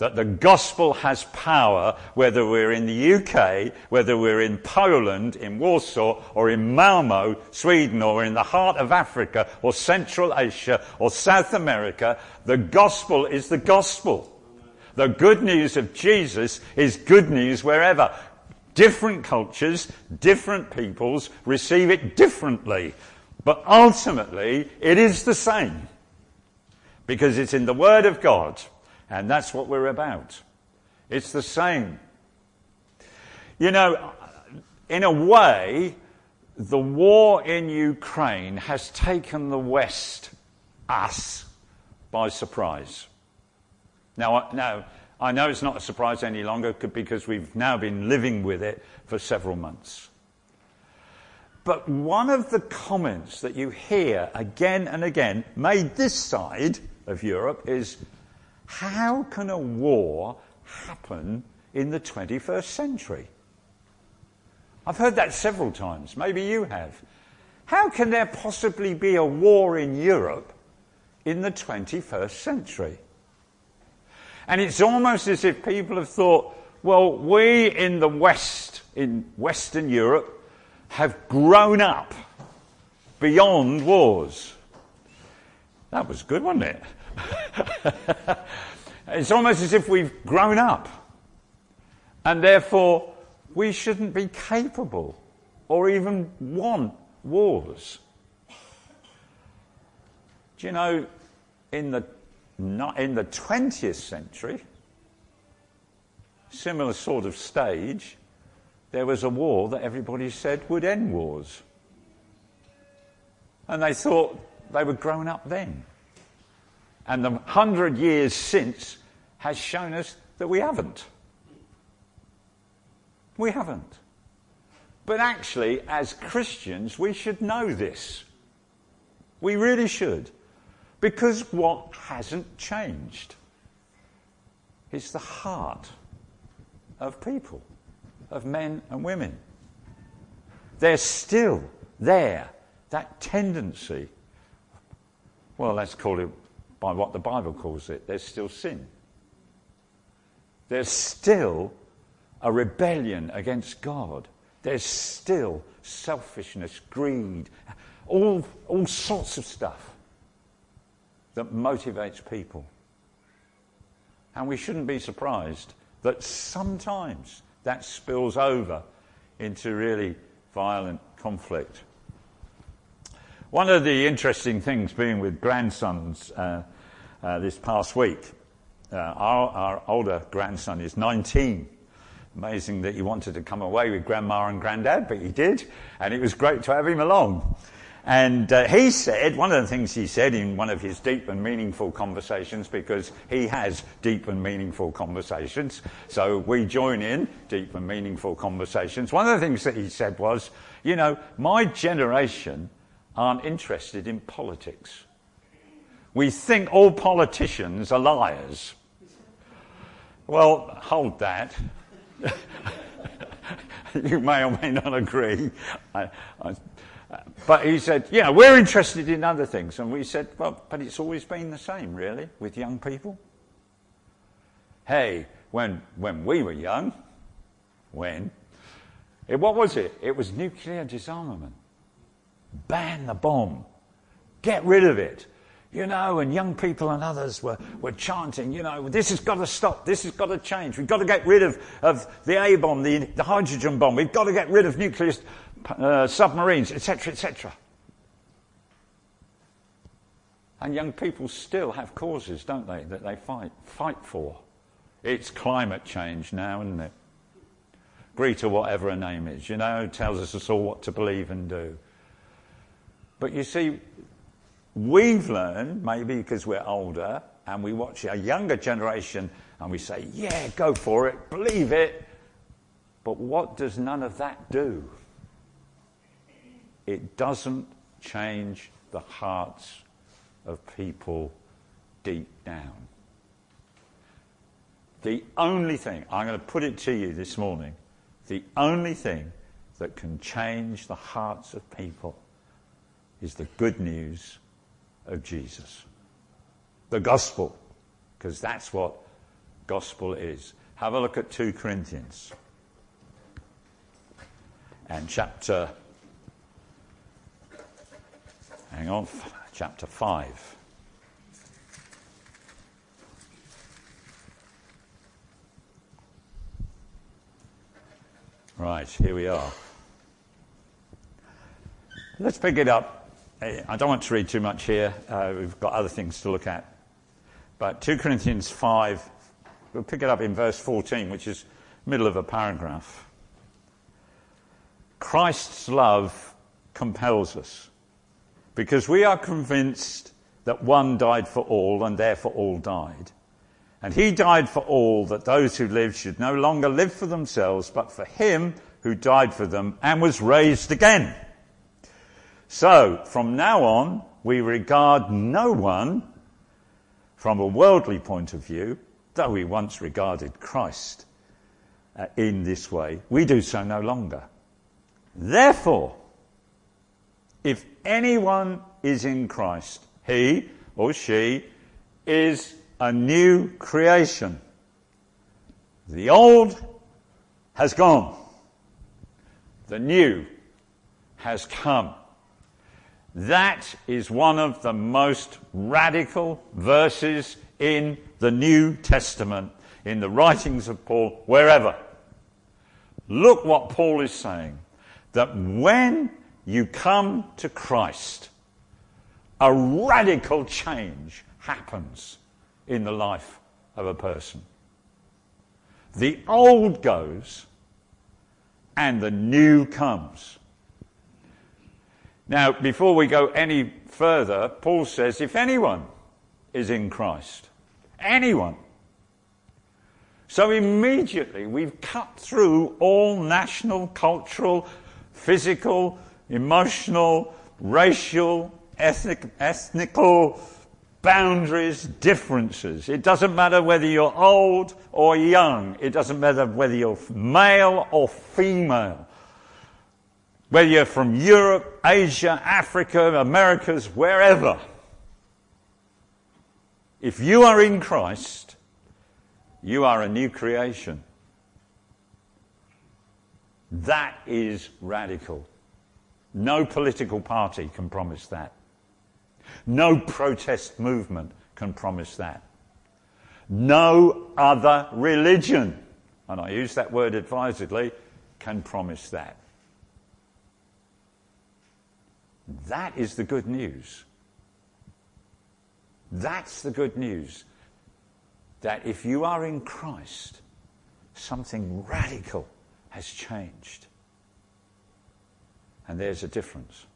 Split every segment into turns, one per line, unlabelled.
that the gospel has power whether we're in the UK, whether we're in Poland, in Warsaw, or in Malmo, Sweden, or in the heart of Africa, or Central Asia, or South America. The gospel is the gospel. The good news of Jesus is good news wherever. Different cultures, different peoples receive it differently. But ultimately, it is the same. Because it's in the Word of God. And that's what we're about. It's the same. You know, in a way, the war in Ukraine has taken the West, us, by surprise. Now, now, I know it's not a surprise any longer because we've now been living with it for several months. But one of the comments that you hear again and again, made this side of Europe, is how can a war happen in the 21st century? I've heard that several times. Maybe you have. How can there possibly be a war in Europe in the 21st century? And it's almost as if people have thought, well, we in the West, in Western Europe, have grown up beyond wars. That was good, wasn't it? it's almost as if we've grown up. And therefore, we shouldn't be capable or even want wars. Do you know, in the, in the 20th century, similar sort of stage, there was a war that everybody said would end wars. And they thought they were grown up then. And the hundred years since has shown us that we haven't. We haven't. But actually, as Christians, we should know this. We really should. Because what hasn't changed is the heart of people, of men and women. There's still there that tendency, well, let's call it by what the Bible calls it, there's still sin. There's still a rebellion against God. There's still selfishness, greed, all, all sorts of stuff that motivates people. And we shouldn't be surprised that sometimes that spills over into really violent conflict. One of the interesting things being with grandsons uh, uh, this past week, uh, our, our, older grandson is 19. Amazing that he wanted to come away with grandma and granddad, but he did, and it was great to have him along. And uh, he said, one of the things he said in one of his deep and meaningful conversations, because he has deep and meaningful conversations, so we join in deep and meaningful conversations. One of the things that he said was, you know, my generation aren't interested in politics. We think all politicians are liars. Well, hold that. you may or may not agree. I, I, but he said, yeah, we're interested in other things. And we said, well, but it's always been the same, really, with young people. Hey, when, when we were young, when? It, what was it? It was nuclear disarmament ban the bomb, get rid of it. You know, and young people and others were, were chanting, you know, this has got to stop, this has got to change. We've got to get rid of, of the A bomb, the, the hydrogen bomb, we've got to get rid of nuclear uh, submarines, etc., etc. And young people still have causes, don't they, that they fight, fight for. It's climate change now, isn't it? Greta, whatever her name is, you know, tells us all what to believe and do. But you see, we've learned, maybe because we're older, and we watch a younger generation and we say, yeah, go for it, believe it. But what does none of that do? It doesn't change the hearts of people deep down. The only thing, I'm going to put it to you this morning, the only thing that can change the hearts of people is the good news of Jesus. The gospel, because that's what gospel is. Have a look at 2 Corinthians and chapter, hang on, chapter 5. Right, here we are. Let's pick it up. I don't want to read too much here. Uh, we've got other things to look at. But 2 Corinthians 5, we'll pick it up in verse 14, which is middle of a paragraph. Christ's love compels us because we are convinced that one died for all and therefore all died. And he died for all that those who live should no longer live for themselves, but for him who died for them and was raised again. So, from now on, we regard no one from a worldly point of view, though we once regarded Christ uh, in this way, we do so no longer. Therefore, if anyone is in Christ, he or she is a new creation. The old has gone. The new has come. That is one of the most radical verses in the New Testament, in the writings of Paul, wherever. Look what Paul is saying. That when you come to Christ, a radical change happens in the life of a person. The old goes and the new comes. Now, before we go any further, Paul says, if anyone is in Christ, anyone. So immediately we've cut through all national, cultural, physical, emotional, racial, ethnic, ethnical boundaries, differences. It doesn't matter whether you're old or young. It doesn't matter whether you're male or female. Whether you're from Europe, Asia, Africa, Americas, wherever. If you are in Christ, you are a new creation. That is radical. No political party can promise that. No protest movement can promise that. No other religion, and I use that word advisedly, can promise that. That is the good news. That's the good news. That if you are in Christ, something radical has changed. And there's a difference.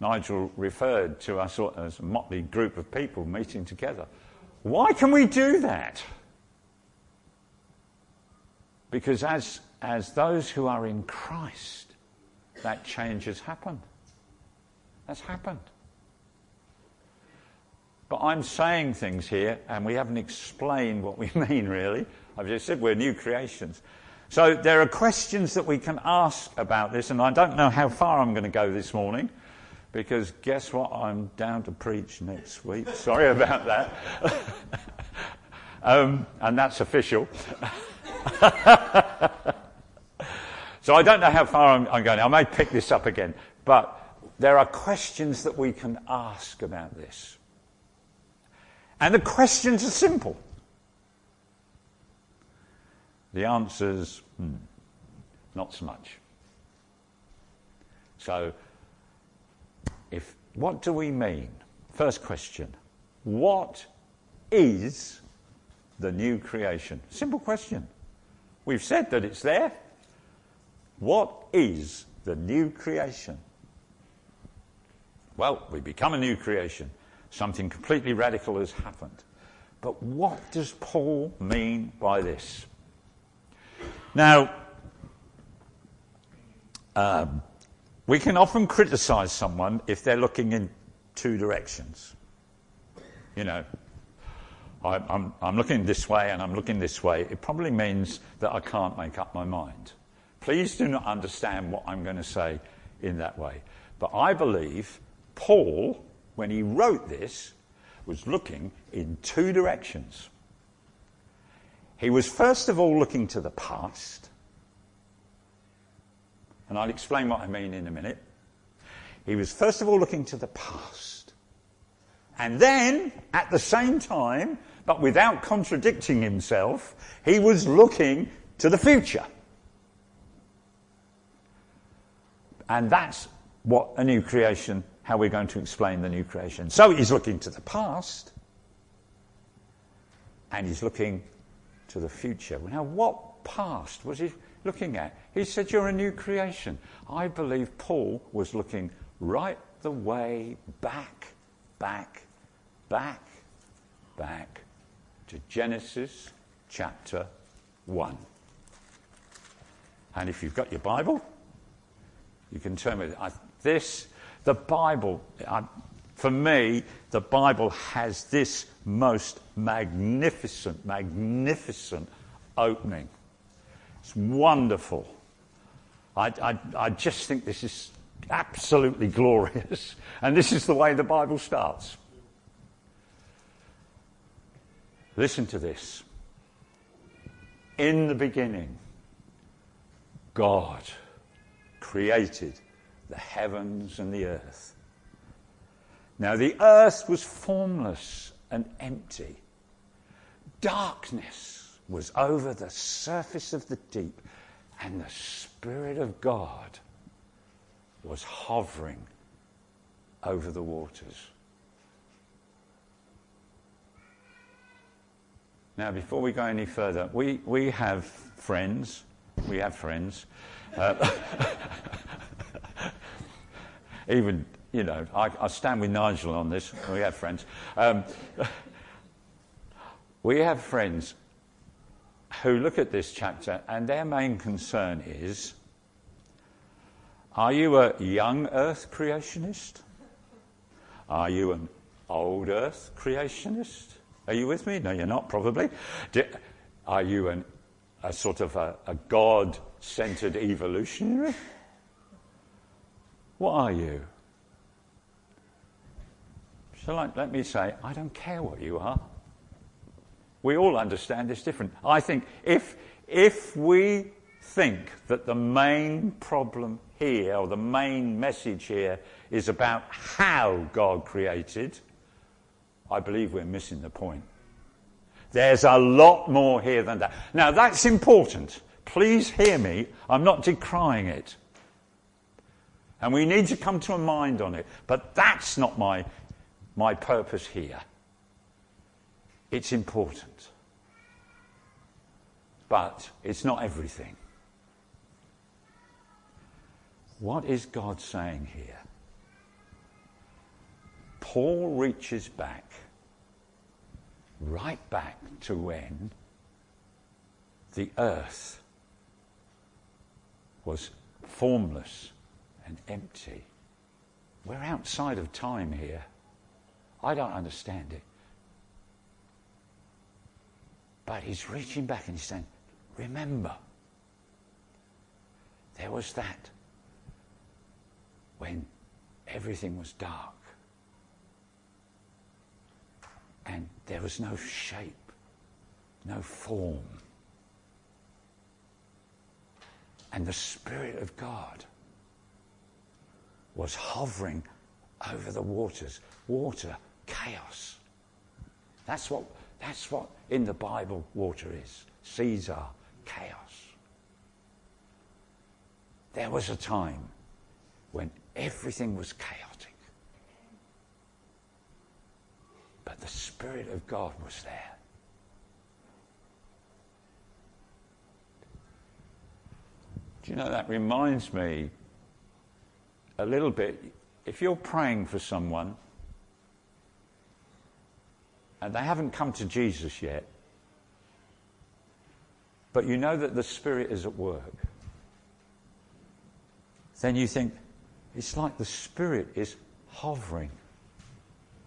Nigel referred to us as a motley group of people meeting together. Why can we do that? Because as, as those who are in Christ, that change has happened. That's happened. But I'm saying things here, and we haven't explained what we mean, really. I've just said we're new creations. So there are questions that we can ask about this, and I don't know how far I'm going to go this morning because guess what? I'm down to preach next week. Sorry about that. um, and that's official. so I don't know how far I'm, I'm, going. I may pick this up again. But there are questions that we can ask about this. And the questions are simple. The answers, hmm, not so much. So if, what do we mean? First question What is the new creation? Simple question. We've said that it's there. What is the new creation? Well, we become a new creation. Something completely radical has happened. But what does Paul mean by this? Now, um, we can often criticize someone if they're looking in two directions. You know, I, I'm, I'm looking this way and I'm looking this way. It probably means that I can't make up my mind. Please do not understand what I'm going to say in that way. But I believe Paul, when he wrote this, was looking in two directions. He was first of all looking to the past. And I'll explain what I mean in a minute. He was first of all looking to the past. And then, at the same time, but without contradicting himself, he was looking to the future. And that's what a new creation, how we're going to explain the new creation. So he's looking to the past and he's looking to the future. Now, what past was he looking at? He said, You're a new creation. I believe Paul was looking right the way back, back, back, back to Genesis chapter 1. And if you've got your Bible, you can turn with it. this, the Bible, for me, the Bible has this most magnificent, magnificent opening. It's wonderful. I, I, I just think this is absolutely glorious. And this is the way the Bible starts. Listen to this. In the beginning, God created the heavens and the earth. Now, the earth was formless and empty. Darkness was over the surface of the deep, and the Spirit of God was hovering over the waters. Now, before we go any further, we, we have friends. We have friends. Uh, even, you know, I, I, stand with Nigel on this. We have friends. Um, we have friends who look at this chapter and their main concern is are you a young earth creationist? Are you an old earth creationist? Are you with me? No, you're not, probably. Do, are you an, a sort of a, a God centered evolutionary? What are you? So, let me say, I don't care what you are. We all understand it's different. I think if, if we think that the main problem here, or the main message here, is about how God created, I believe we're missing the point. There's a lot more here than that. Now, that's important. Please hear me. I'm not decrying it. And we need to come to a mind on it. But that's not my, my purpose here. It's important. But it's not everything. What is God saying here? Paul reaches back, right back to when the earth was formless and empty. We're outside of time here. I don't understand it. But he's reaching back and he's saying, Remember, there was that when everything was dark and there was no shape, no form. And the Spirit of God was hovering over the waters. Water, chaos. That's what, that's what in the Bible water is. Seas are chaos. There was a time when everything was chaotic. But the Spirit of God was there. Do you know, that reminds me a little bit. If you're praying for someone and they haven't come to Jesus yet, but you know that the Spirit is at work, then you think, it's like the Spirit is hovering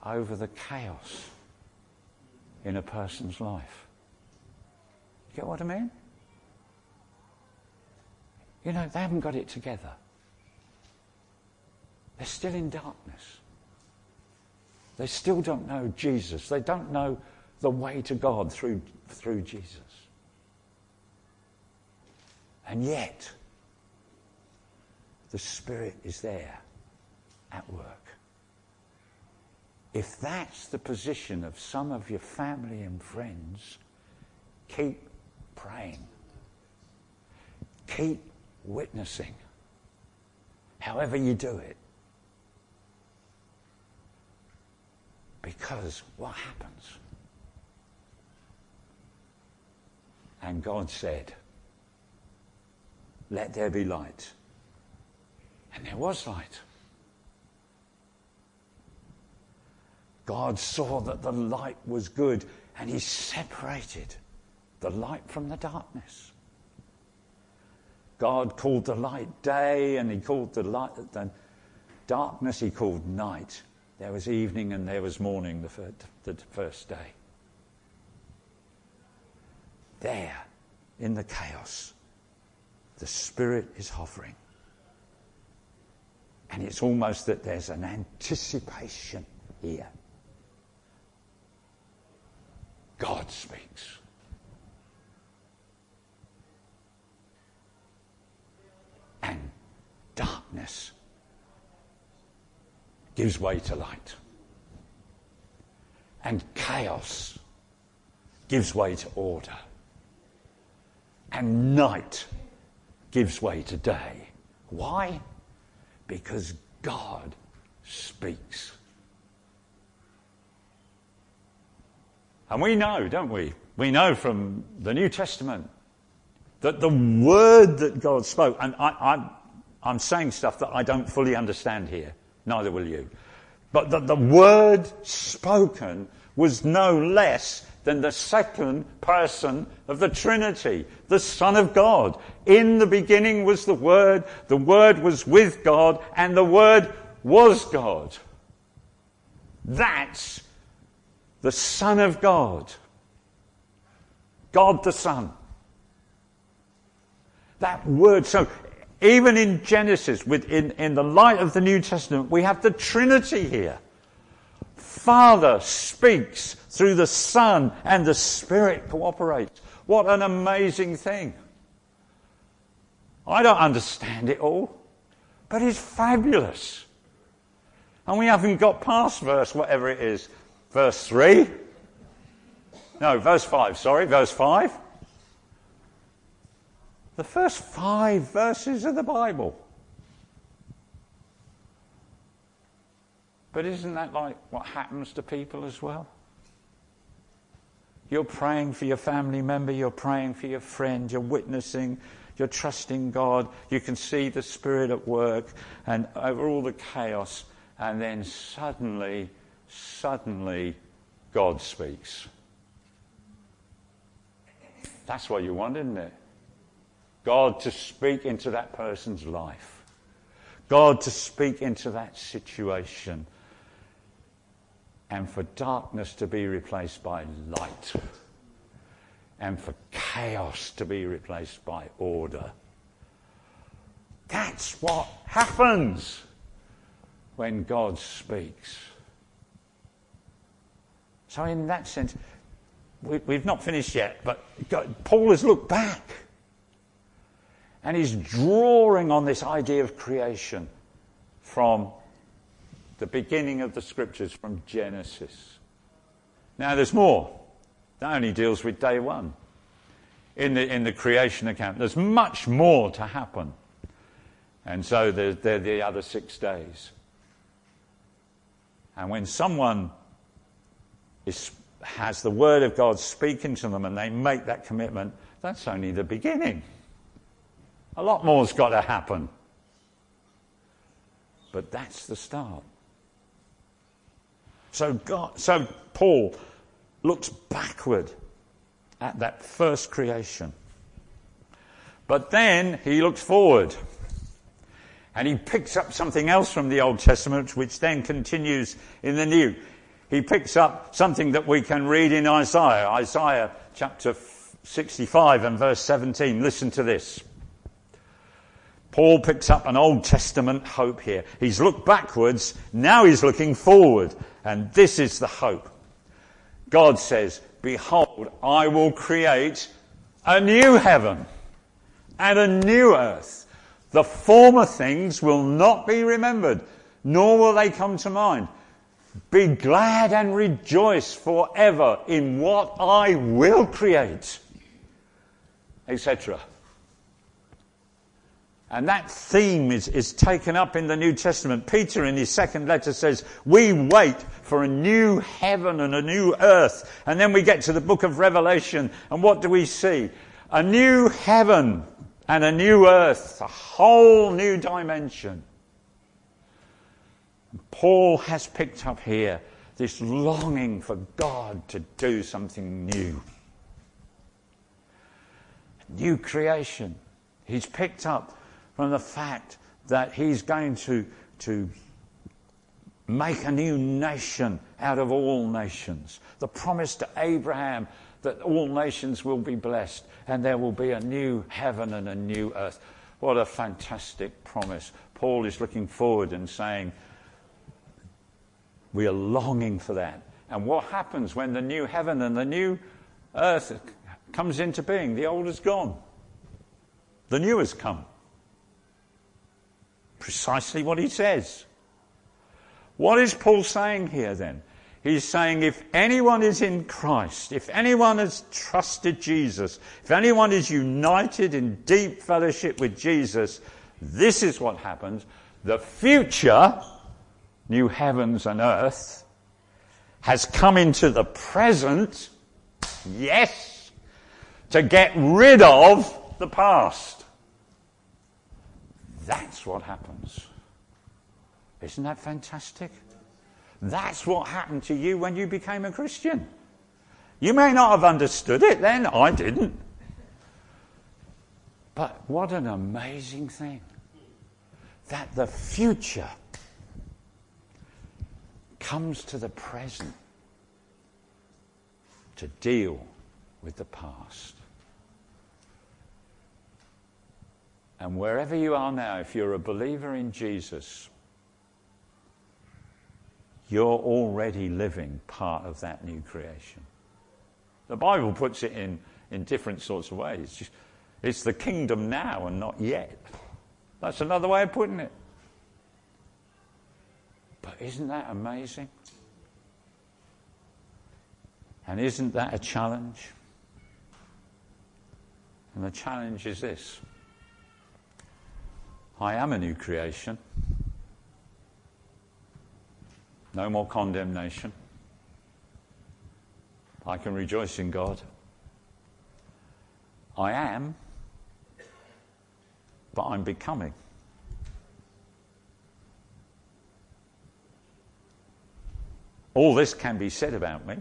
over the chaos in a person's life. You get what I mean? You know, they haven't got it together. They're still in darkness. They still don't know Jesus. They don't know the way to God through, through Jesus. And yet, the Spirit is there at work. If that's the position of some of your family and friends, keep praying. Keep witnessing. However you do it. Because what happens? And God said, Let there be light. And there was light. God saw that the light was good and he separated the light from the darkness. God called the light day and he called the light the darkness he called night. There was evening and there was morning the first, the first day. There, in the chaos, the Spirit is hovering. And it's almost that there's an anticipation here. God speaks. And darkness gives way to light. And chaos gives way to order. And night gives way to day. Why? Because God speaks. And we know, don't we? We know from the New Testament that the word that God spoke, and I, am saying stuff that I don't fully understand here, neither will you, but that the word spoken was no less than the second person of the Trinity, the Son of God. In the beginning was the Word, the Word was with God, and the Word was God. That's the Son of God. God the Son. That word. So even in Genesis, within, in the light of the New Testament, we have the Trinity here. Father speaks through the Son and the Spirit cooperates. What an amazing thing. I don't understand it all, but it's fabulous. And we haven't got past verse whatever it is. Verse 3. No, verse 5, sorry, verse 5. The first five verses of the Bible. But isn't that like what happens to people as well? You're praying for your family member, you're praying for your friend, you're witnessing, you're trusting God, you can see the Spirit at work and over all the chaos, and then suddenly, suddenly, God speaks. That's what you want, isn't it? God to speak into that person's life. God to speak into that situation and for darkness to be replaced by light, and for chaos to be replaced by order. That's what happens when God speaks. So, in that sense, we, have not finished yet, but God, Paul has looked back and he's drawing on this idea of creation from the beginning of the scriptures from Genesis. Now, there's more. That only deals with day one in the, in the creation account. There's much more to happen. And so there, are the other six days. And when someone is, has the Word of God speaking to them and they make that commitment, that's only the beginning. A lot more's got to happen. But that's the start. So, God, so Paul looks backward at that first creation. But then he looks forward and he picks up something else from the Old Testament, which then continues in the New. He picks up something that we can read in Isaiah, Isaiah chapter 65 and verse 17. Listen to this. Paul picks up an Old Testament hope here. He's looked backwards, now he's looking forward. And this is the hope. God says, Behold, I will create a new heaven and a new earth. The former things will not be remembered, nor will they come to mind. Be glad and rejoice forever in what I will create, etc. And that theme is, is taken up in the New Testament. Peter, in his second letter, says, We wait for a new heaven and a new earth. And then we get to the book of Revelation, and what do we see? A new heaven and a new earth, a whole new dimension. Paul has picked up here this longing for God to do something new. New creation. He's picked up from the fact that he's going to, to make a new nation out of all nations. The promise to Abraham that all nations will be blessed and there will be a new heaven and a new earth. What a fantastic promise. Paul is looking forward and saying, We are longing for that. And what happens when the new heaven and the new earth comes into being? The old is gone, the new has come. Precisely what he says. What is Paul saying here then? He's saying if anyone is in Christ, if anyone has trusted Jesus, if anyone is united in deep fellowship with Jesus, this is what happens. The future, new heavens and earth, has come into the present, yes, to get rid of the past. That's what happens. Isn't that fantastic? That's what happened to you when you became a Christian. You may not have understood it then, I didn't. But what an amazing thing that the future comes to the present to deal with the past. And wherever you are now, if you're a believer in Jesus, you're already living part of that new creation. The Bible puts it in, in different sorts of ways. It's the kingdom now and not yet. That's another way of putting it. But isn't that amazing? And isn't that a challenge? And the challenge is this I am a new creation. No more condemnation. I can rejoice in God. I am, but I'm becoming. All this can be said about me,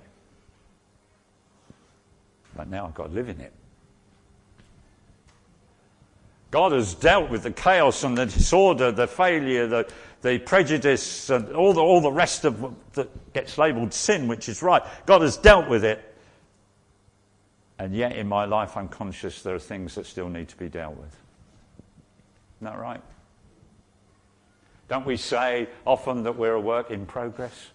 but now I've got to live in it. God has dealt with the chaos and the disorder, the failure, the, the prejudice, and all the, all the rest of that gets labelled sin, which is right. God has dealt with it. And yet in my life, I'm conscious there are things that still need to be dealt with. Isn't that right? Don't we say often that we're a work in progress?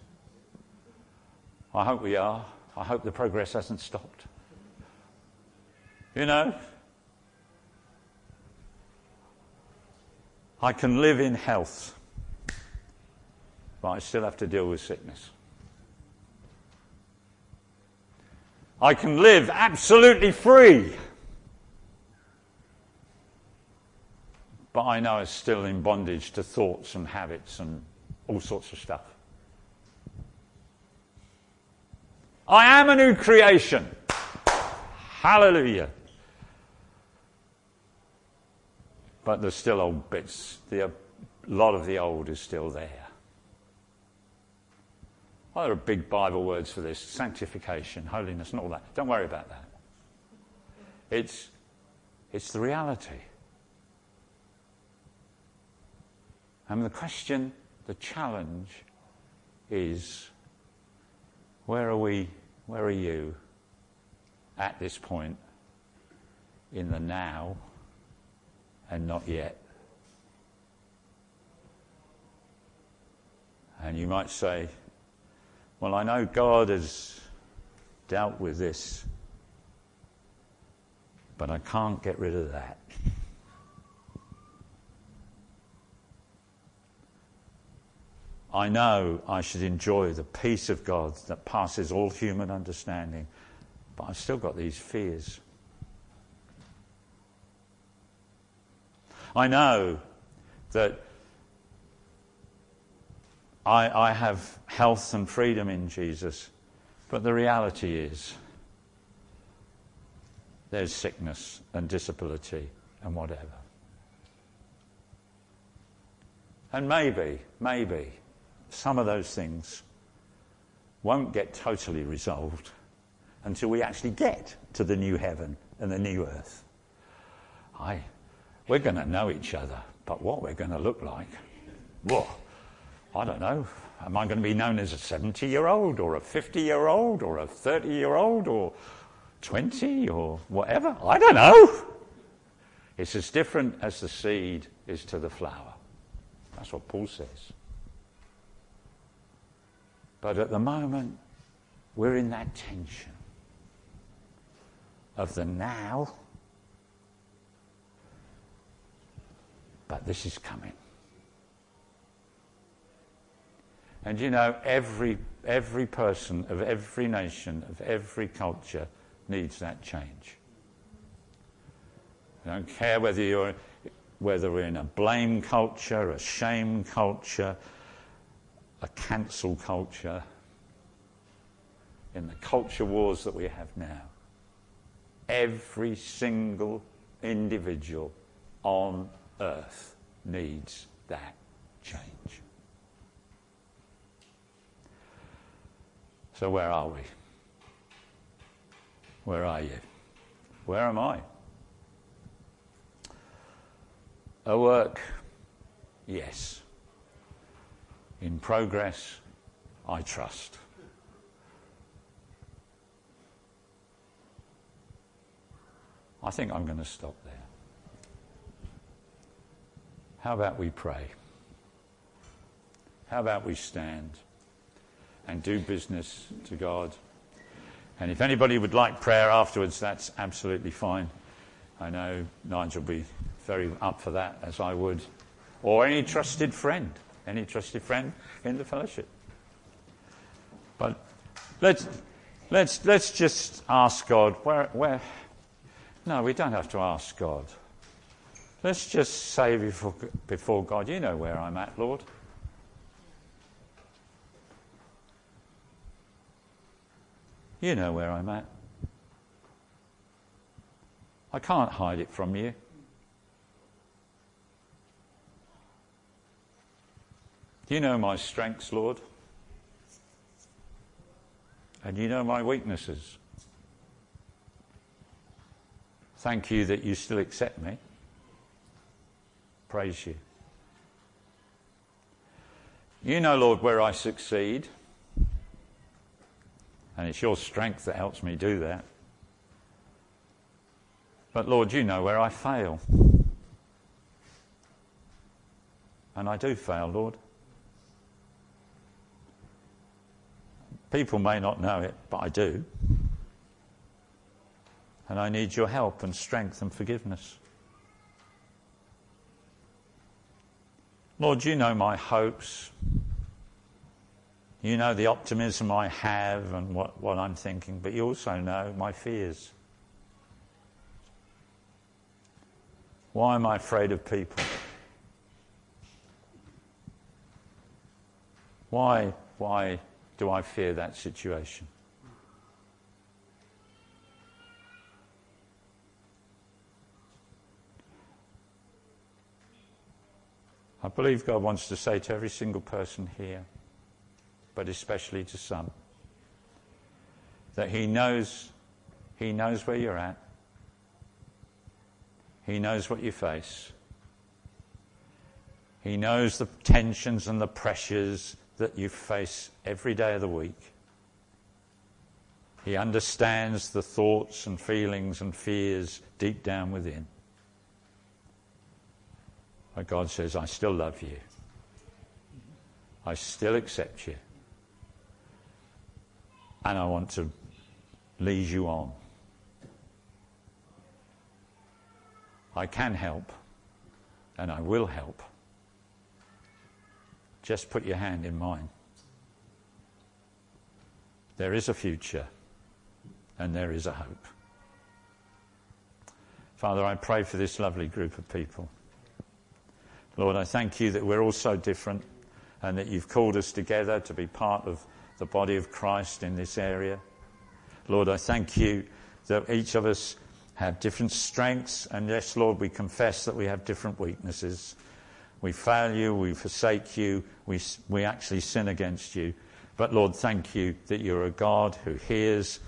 I hope we are. I hope the progress hasn't stopped. You know, I can live in health, but I still have to deal with sickness. I can live absolutely free, but I know I'm still in bondage to thoughts and habits and all sorts of stuff. I am a new creation. Hallelujah. But there's still old bits. The, a lot of the old is still there. Well, there are big Bible words for this sanctification, holiness, and all that. Don't worry about that. It's, it's the reality. And the question, the challenge is where are we, where are you at this point in the now? and not yet. And you might say, Well, I know God has dealt with this, but I can't get rid of that. I know I should enjoy the peace of God that passes all human understanding, but I've still got these fears. I know that I, I have health and freedom in Jesus, but the reality is there's sickness and disability and whatever. And maybe, maybe, some of those things won't get totally resolved until we actually get to the new heaven and the new earth. I, we're going to know each other, but what we're going to look like, whoa, I don't know. Am I going to be known as a 70 year old or a 50 year old or a 30 year old or 20 or whatever? I don't know. It's as different as the seed is to the flower. That's what Paul says. But at the moment, we're in that tension of the now, but this is coming. And you know, every, every person of every nation, of every culture needs that change. I don't care whether you're whether we're in a blame culture, a shame culture, a cancel culture, in the culture wars that we have now. Every single individual on earth needs that change. So, where are we? Where are you? Where am I? A work? Yes. In progress? I trust. I think I'm going to stop there. How about we pray? How about we stand and do business to God? And if anybody would like prayer afterwards, that's absolutely fine. I know Nigel will be very up for that, as I would. Or any trusted friend, any trusted friend in the fellowship. But let's, let's, let's just ask God where, where. No, we don't have to ask God. Let's just say before, before God, you know where I'm at, Lord. You know where I'm at. I can't hide it from you. You know my strengths, Lord. And you know my weaknesses. Thank you that you still accept me. Praise you. You know, Lord, where I succeed. And it's your strength that helps me do that. But Lord, you know where I fail. And I do fail, Lord. People may not know it, but I do. And I need your help and strength and forgiveness. Lord, you know my hopes. You know the optimism I have and what, what I'm thinking, but you also know my fears. Why am I afraid of people? Why, why do I fear that situation? I believe God wants to say to every single person here, but especially to some, that He knows, He knows where you're at. He knows what you face. He knows the tensions and the pressures that you face every day of the week. He understands the thoughts and feelings and fears deep down within. But God says, I still love you. I still accept you. And I want to lead you on. I can help, and I will help. just put your hand in mine. There is a future and there is a hope. Father, I pray for this lovely group of people. Lord, I thank you that we're all so different and that you've called us together to be part of the body of Christ in this area. Lord, I thank you that each of us have different strengths, and yes, Lord, we confess that we have different weaknesses. We fail you, we forsake you, we, we actually sin against you. But Lord, thank you that you're a God who hears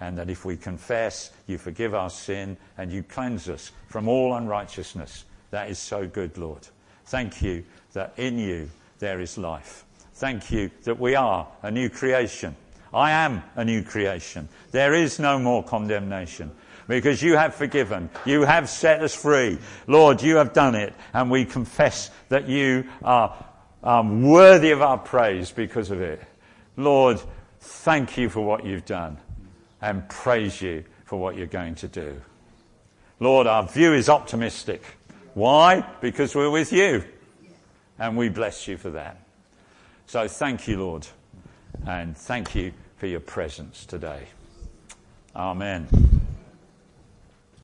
and that if we confess, you forgive our sin and you cleanse us from all unrighteousness. That is so good, Lord. Thank you that in you there is life. Thank you that we are a new creation. I am a new creation. There is no more condemnation because you have forgiven. You have set us free. Lord, you have done it. And we confess that you are um, worthy of our praise because of it. Lord, thank you for what you've done and praise you for what you're going to do. Lord, our view is optimistic. Why? Because we're with you. And we bless you for that. So thank you, Lord. And thank you for your presence today. Amen.